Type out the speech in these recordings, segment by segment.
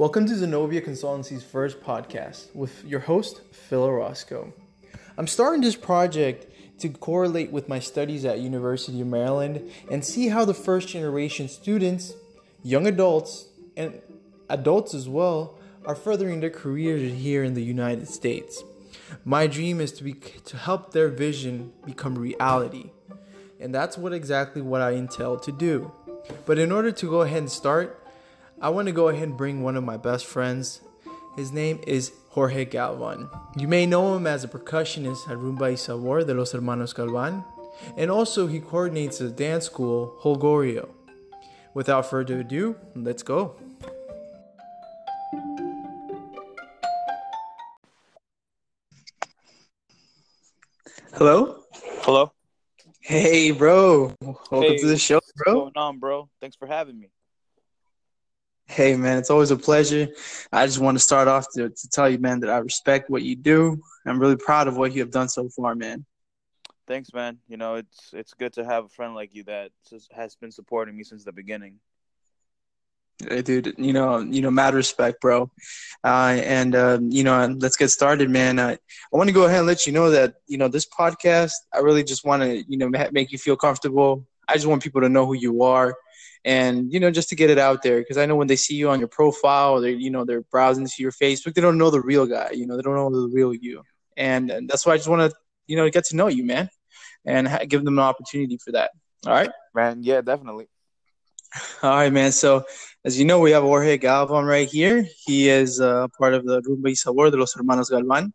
Welcome to Zenobia Consultancy's first podcast with your host, Phil Orosco. I'm starting this project to correlate with my studies at University of Maryland and see how the first generation students, young adults, and adults as well are furthering their careers here in the United States. My dream is to be to help their vision become reality. And that's what exactly what I intend to do. But in order to go ahead and start, I want to go ahead and bring one of my best friends. His name is Jorge Galvan. You may know him as a percussionist at Rumba y Sabor de los Hermanos Galvan, and also he coordinates a dance school, Holgorio. Without further ado, let's go. Hello? Hello. Hey, bro. Welcome Hey, to the show, bro. what's bro. going on, bro? Thanks for having me. Hey, man, it's always a pleasure. I just want to start off to, to tell you, man, that I respect what you do. I'm really proud of what you have done so far, man. Thanks, man. You know, it's it's good to have a friend like you that has been supporting me since the beginning. Hey, dude, you know, you know, mad respect, bro. Uh, and um, you know, let's get started, man. I, I want to go ahead and let you know that you know this podcast. I really just want to, you know, make you feel comfortable. I just want people to know who you are, and you know, just to get it out there because I know when they see you on your profile, they, you know, they're browsing to your Facebook, they don't know the real guy. You know, they don't know the real you, and, and that's why I just want to, you know, get to know you, man, and ha- give them an opportunity for that. All right. Man, yeah, definitely. All right, man. So, as you know, we have Jorge Galvan right here. He is uh, part of the Rumba y Sabor de los Hermanos Galvan.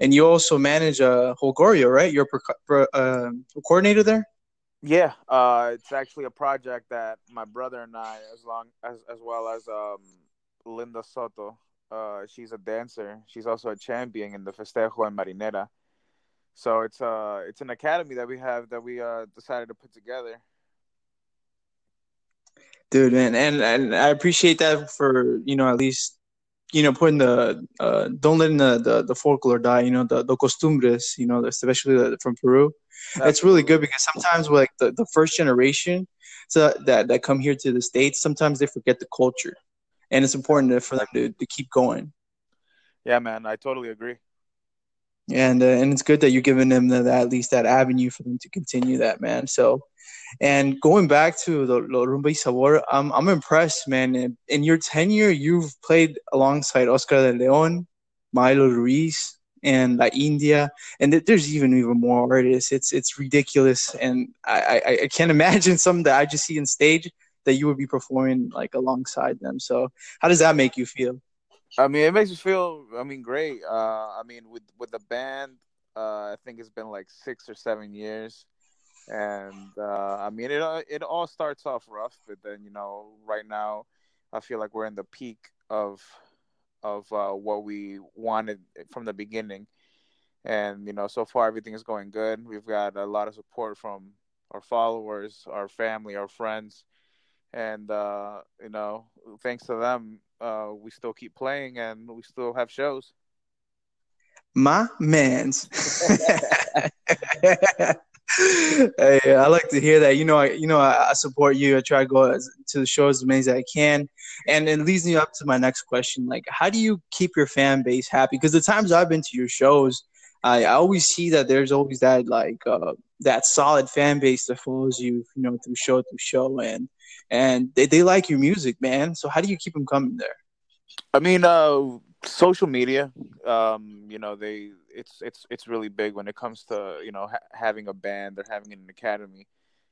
And you also manage uh, Holgorio, right? You're a per- per- uh, coordinator there? Yeah, uh, it's actually a project that my brother and I, as long as as well as um, Linda Soto, uh, she's a dancer. She's also a champion in the Festejo and Marinera. So it's uh it's an academy that we have that we uh decided to put together. Dude, man. And, and I appreciate that for, you know, at least, you know, putting the, uh, don't letting the, the, the folklore die, you know, the, the costumbres, you know, especially the, from Peru. It's really good because sometimes like the, the first generation so that, that come here to the States, sometimes they forget the culture. And it's important for them to, to keep going. Yeah, man, I totally agree. And uh, and it's good that you're giving them the, at least that avenue for them to continue that, man. So, and going back to the, the Rumba y Sabor, I'm I'm impressed, man. In, in your tenure, you've played alongside Oscar de Leon, Maelo Ruiz, and La India, and there's even even more artists. It's it's ridiculous, and I, I I can't imagine something that I just see in stage that you would be performing like alongside them. So, how does that make you feel? I mean, it makes me feel. I mean, great. Uh, I mean, with with the band, uh, I think it's been like six or seven years, and uh, I mean, it uh, it all starts off rough, but then you know, right now, I feel like we're in the peak of of uh, what we wanted from the beginning, and you know, so far everything is going good. We've got a lot of support from our followers, our family, our friends, and uh, you know, thanks to them, uh, we still keep playing and we still have shows. My man's. hey, I like to hear that. You know, I you know I, I support you. I try to go as, to the shows as many as I can, and it leads me up to my next question. Like, how do you keep your fan base happy? Because the times I've been to your shows, I, I always see that there's always that like uh, that solid fan base that follows you, you know, through show through show, and and they, they like your music, man. So how do you keep them coming there? I mean, uh, social media. Um, you know, they it's it's it's really big when it comes to you know ha- having a band or having an academy.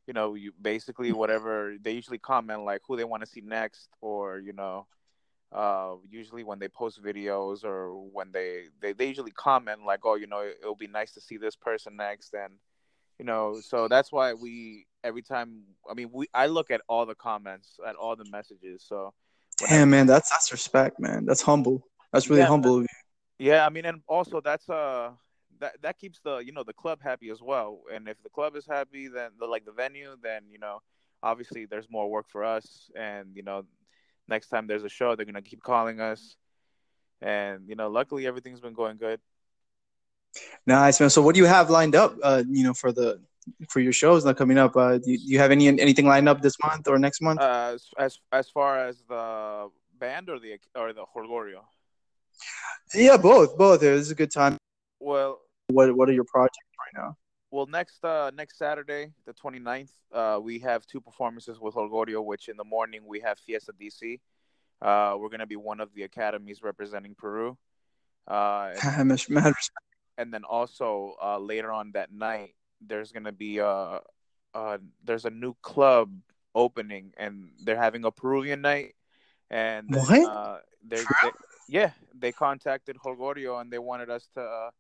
You know, you basically whatever they usually comment like who they want to see next, or you know, uh, usually when they post videos or when they they, they usually comment like, oh, you know, it'll be nice to see this person next, and you know, so that's why we every time. I mean, we I look at all the comments, at all the messages, so. Damn, man, that's that's respect, man. That's humble. That's really Yeah, humble of you. Yeah, I mean, and also that's uh that that keeps the you know the club happy as well. And if the club is happy, then the like the venue, then you know obviously there's more work for us. And you know next time there's a show, they're gonna keep calling us. And you know, luckily everything's been going good. Nice, man. So, what do you have lined up? Uh, you know, for the for your shows not coming up. Uh, do, you, do you have any anything lined up this month or next month? Uh, as as as far as the band or the or the Holgorio? Yeah, both. Both. It was a good time. Well, what what are your projects right now? Well, next uh next Saturday, the 29th, uh we have two performances with Holgorio, which in the morning we have Fiesta DC. Uh we're going to be one of the academies representing Peru. Uh and, and then also uh later on that night there's going to be uh uh there's a new club opening and they're having a Peruvian night and what? uh they yeah, they contacted Holgorio and they wanted us to uh,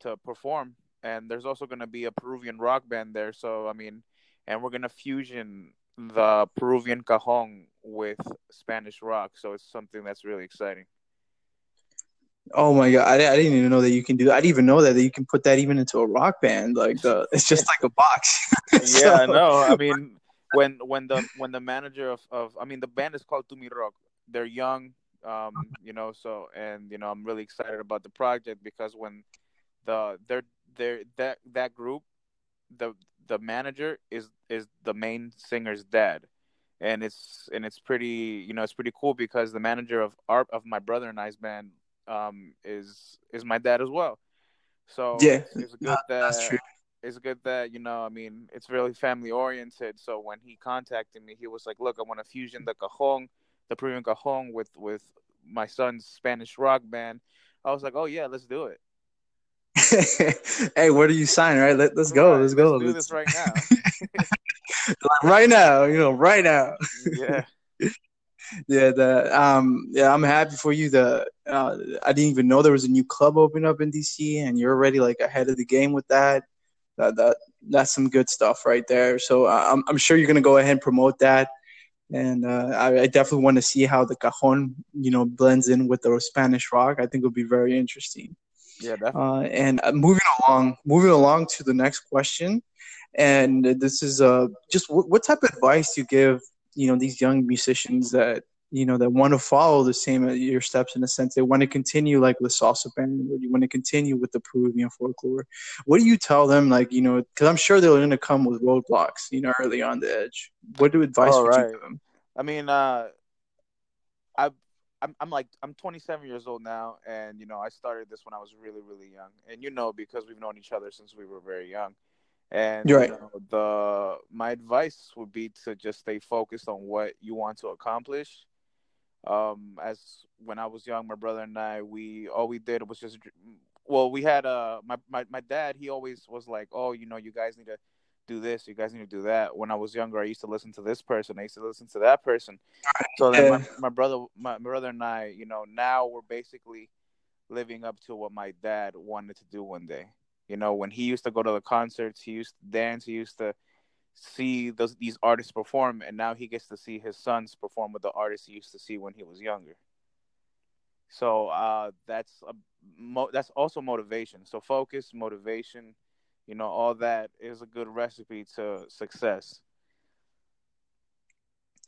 to perform. And there's also going to be a Peruvian rock band there. So I mean, and we're going to fusion the Peruvian cajon with Spanish rock. So it's something that's really exciting. Oh my god, I, I didn't even know that you can do that. I didn't even know that, that you can put that even into a rock band. Like the, it's just like a box. so... Yeah, no. I mean, when when the when the manager of, of I mean the band is called Tumi Rock. They're young, um, you know, so and you know, I'm really excited about the project because when the they're they're that that group, the the manager is is the main singer's dad, and it's and it's pretty you know it's pretty cool because the manager of our of my brother and I's band um is is my dad as well. So yeah, it's, good that it's good that you know I mean it's really family oriented. So when he contacted me, he was like, "Look, I want to fusion the cajon." the Peruvian Cajon with with my son's Spanish rock band. I was like, oh yeah, let's do it. hey, where do you sign? Right, Let, us go. Right, let's go. Let's do this right now. right now, you know, right now. yeah. Yeah, the um, yeah, I'm happy for you. The uh, I didn't even know there was a new club open up in DC, and you're already like ahead of the game with that. That that that's some good stuff right there. So uh, I'm I'm sure you're gonna go ahead and promote that and uh, I, I, definitely want to see how the cajon, you know, blends in with the Spanish rock. I think it'll be very interesting. Yeah, definitely. Uh, and uh, moving along, moving along to the next question, and this is uh, just w- what type of advice do you give, you know, these young musicians that you know that want to follow the same uh, your steps in a sense they want to continue like with salsa band or you want to continue with the peruvian folklore what do you tell them like you know because i'm sure they're going to come with roadblocks you know early on the edge what do advice oh, would right. you give them i mean uh i I'm, I'm like I'm 27 years old now, and you know I started this when I was really really young, and you know because we've known each other since we were very young, and right. you know, the my advice would be to just stay focused on what you want to accomplish, um as when i was young my brother and i we all we did was just well we had uh my, my my dad he always was like oh you know you guys need to do this you guys need to do that. When i was younger i used to listen to this person. I used to listen to that person. So then my, my brother my, my brother and i you know now we're basically living up to what my dad wanted to do one day. You know when he used to go to the concerts he used to dance he used to see those these artists perform, and now he gets to see his sons perform with the artists he used to see when he was younger. So uh, that's a mo- that's also motivation. So focus, motivation, you know, all that is a good recipe to success.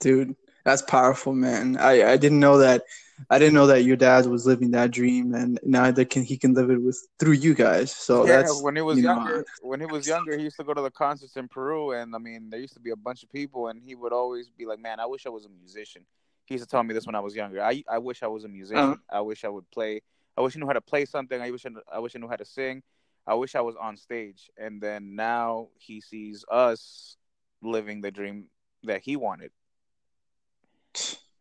Dude, that's powerful, man. I, I didn't know that. I didn't know that your dad was living that dream, and now that can he can live it with through you guys. So yeah, that's when he was younger. Know. When he was younger, he used to go to the concerts in Peru, and I mean, there used to be a bunch of people, and he would always be like, "Man, I wish I was a musician." He used to tell me this when I was younger. I I wish I was a musician. Uh-huh. I wish I would play. I wish I knew how to play something. I wish I, I wish I knew how to sing. I wish I was on stage. And then now he sees us living the dream that he wanted.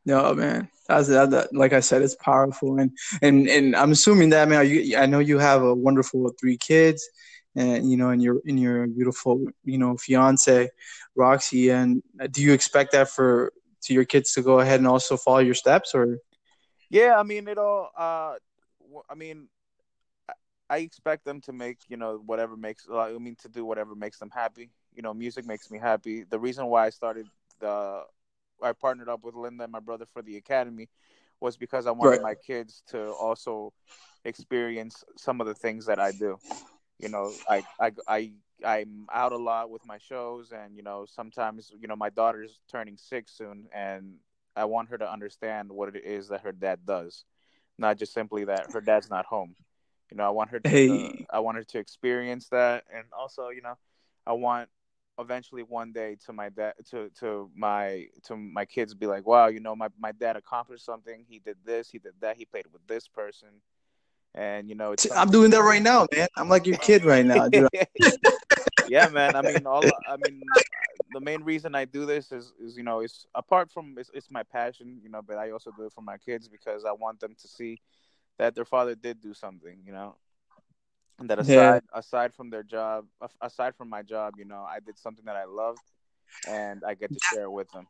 No, man. That's that, like I said, it's powerful, and and and I'm assuming that man. You, I know you have a wonderful three kids, and you know, and your in your beautiful you know fiance, Roxy. And do you expect that for to your kids to go ahead and also follow your steps, or? Yeah, I mean, it all. Uh, I mean, I expect them to make you know whatever makes. Uh, I mean, to do whatever makes them happy. You know, music makes me happy. The reason why I started the I partnered up with Linda and my brother for the academy was because I wanted right. my kids to also experience some of the things that I do. You know, I I I I'm out a lot with my shows, and you know, sometimes you know my daughter's turning six soon, and I want her to understand what it is that her dad does, not just simply that her dad's not home. You know, I want her to. Hey. Uh, I want her to experience that, and also, you know, I want eventually one day to my dad to to my to my kids be like wow you know my, my dad accomplished something. He did this he did that he played with this person. And you know it's i'm doing that right now man. I'm like your kid right now yeah man. I mean all i mean the main reason i do this is is you know it's apart from it's, it's my passion you know but i also do it for my kids because i want them to see that their father did do something you know? And that aside yeah. aside from their job aside from my job you know i did something that i loved, and i get to share it with them.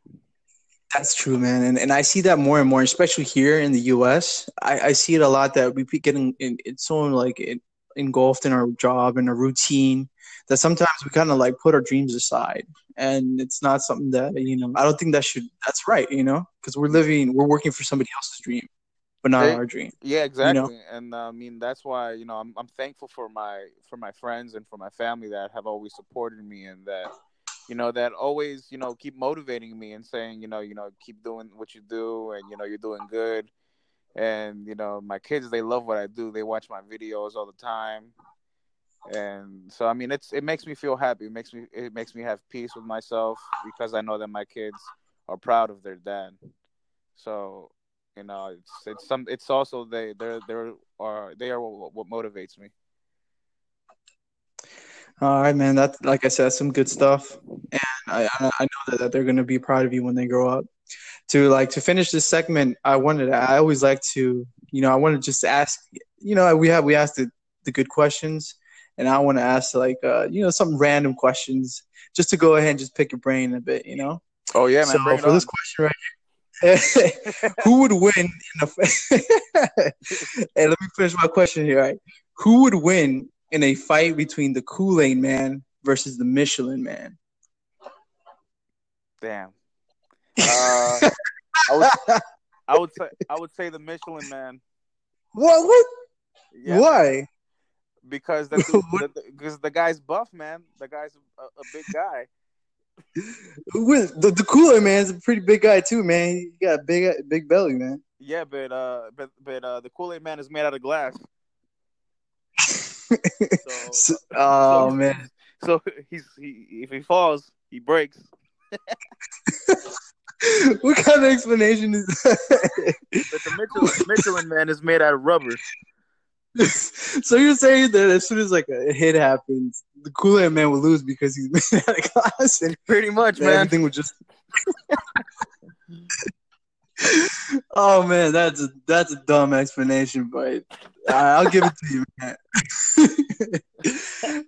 That's true man. And, and i see that more and more especially here in the us i, I see it a lot that we getting in, it's so like it, engulfed in our job and a routine that sometimes we kind of like put our dreams aside. And it's not something that you know i don't think that should that's right you know? Because we're living we're working for somebody else's dream but not they, our dream. Yeah, exactly. You know? And uh, I mean, that's why you know I'm I'm thankful for my for my friends and for my family that have always supported me and that you know that always you know keep motivating me and saying you know you know keep doing what you do and you know you're doing good. And you know my kids they love what I do. They watch my videos all the time. And so I mean it's it makes me feel happy. It makes me it makes me have peace with myself because I know that my kids are proud of their dad. So you know, it's it's some it's also they they're they're are they are what, what motivates me. All right, man. That's like I said, some good stuff, and I I know that, that they're gonna be proud of you when they grow up. To like to finish this segment, I wanted I always like to you know I want to just ask you know we have we asked the, the good questions, and I want to ask like uh you know some random questions just to go ahead and just pick your brain a bit, you know. Oh yeah, man. So for this question right here, who would win in a hey, let me finish my question here. Right? Who would win in a fight between the Kool-Aid man versus the Michelin man? Damn. Uh, I would I would say I would say the Michelin man. What what? Yeah. Why? Because the, the, the, because the guy's buff, man. The guy's a, a big guy. With the, the Kool-Aid man's a pretty big guy too, man. He got a big big belly, man. Yeah, but uh, but but uh, the Kool-Aid man is made out of glass. so, so, oh so man! So he's he if he falls, he breaks. what kind of explanation is that? But the Michelin, Michelin man is made out of rubber. so you're saying that as soon as like a hit happens, the Kool Aid Man will lose because he's made out of glass, and pretty much, man, everything would just. oh man, that's a that's a dumb explanation, but I'll give it to you, man.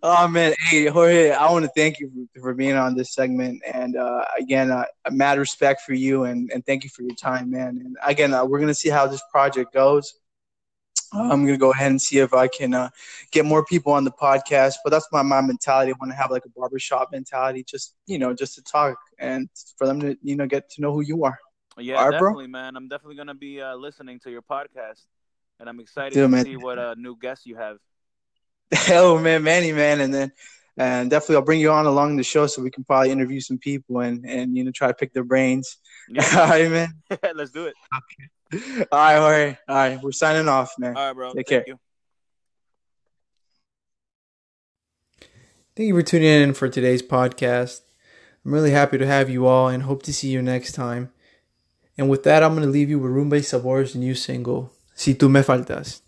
oh man, hey Jorge, I want to thank you for, for, being on this segment, and uh, again, uh, mad respect for you, and, and thank you for your time, man. And again, uh, we're gonna see how this project goes. I'm gonna go ahead and see if I can uh, get more people on the podcast. But that's my my mentality. I want to have like a barbershop mentality, just you know, just to talk and for them to you know get to know who you are. Yeah, right, definitely, bro? man. I'm definitely gonna be uh, listening to your podcast, and I'm excited Dude, to man. see what uh, new guests you have. Hell, man, Manny, man, and then and definitely I'll bring you on along the show so we can probably interview some people and and you know try to pick their brains. Yeah. All right, man. Let's do it. Okay. All right, all right, all right. We're signing off, man. All right, bro. Take Thank care. You. Thank you for tuning in for today's podcast. I'm really happy to have you all and hope to see you next time. And with that, I'm going to leave you with Rumba y Sabor's new single, Si Tú Me Faltas.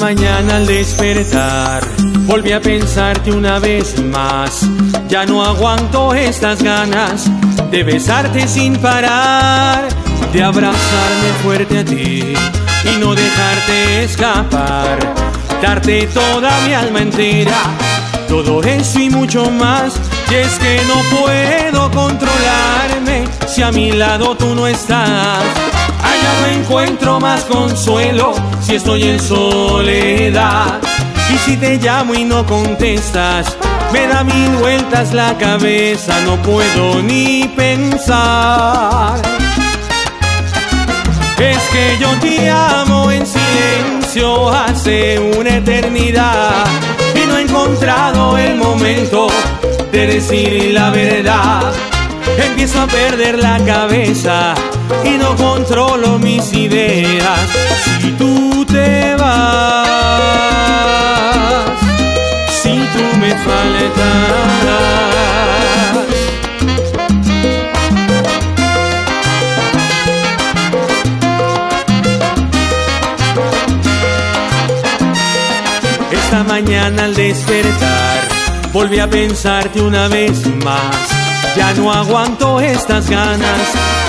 Mañana al despertar volví a pensarte una vez más. Ya no aguanto estas ganas de besarte sin parar, de abrazarme fuerte a ti y no dejarte escapar, darte toda mi alma entera, todo eso y mucho más. Y es que no puedo controlarme si a mi lado tú no estás. Allá no encuentro más consuelo si estoy en soledad. Y si te llamo y no contestas, me da mil vueltas la cabeza, no puedo ni pensar. Es que yo te amo en silencio hace una eternidad y no he encontrado el momento de decir la verdad. Empiezo a perder la cabeza y no controlo mis ideas. Si tú te vas, si tú me faltas. Esta mañana al despertar volví a pensarte una vez más. Ya no aguanto estas ganas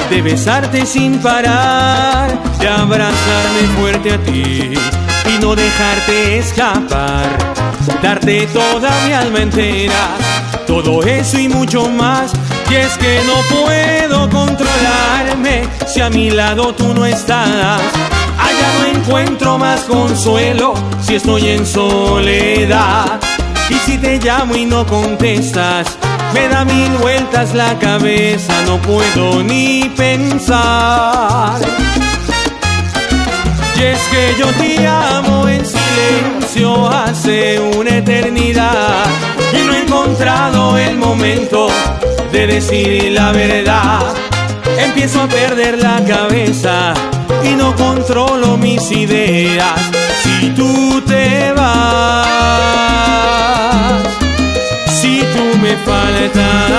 de besarte sin parar, de abrazarme fuerte a ti y no dejarte escapar, darte toda mi alma entera, todo eso y mucho más. Y es que no puedo controlarme si a mi lado tú no estás. Allá no encuentro más consuelo si estoy en soledad. Y si te llamo y no contestas, me da mil vueltas la cabeza, no puedo ni pensar. Y es que yo te amo en silencio hace una eternidad y no he encontrado el momento de decir la verdad. Empiezo a perder la cabeza y no controlo mis ideas. Si tú te vas, me faltas.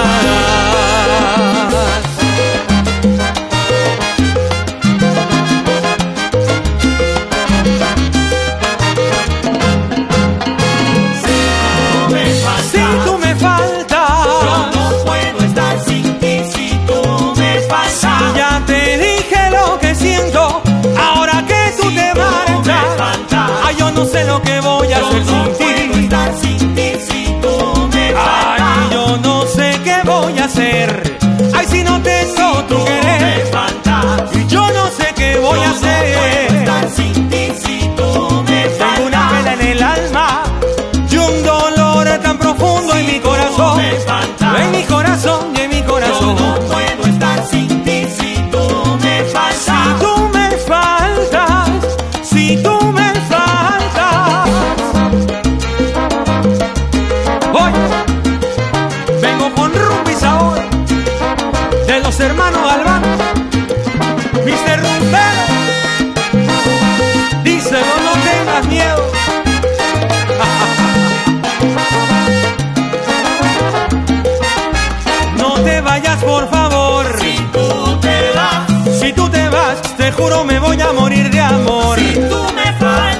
Te juro me voy a morir de amor. si tú me.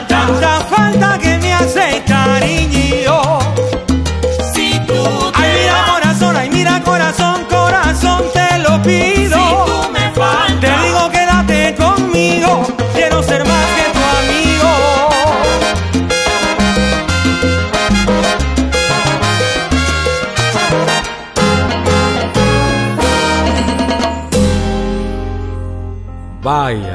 Vaya.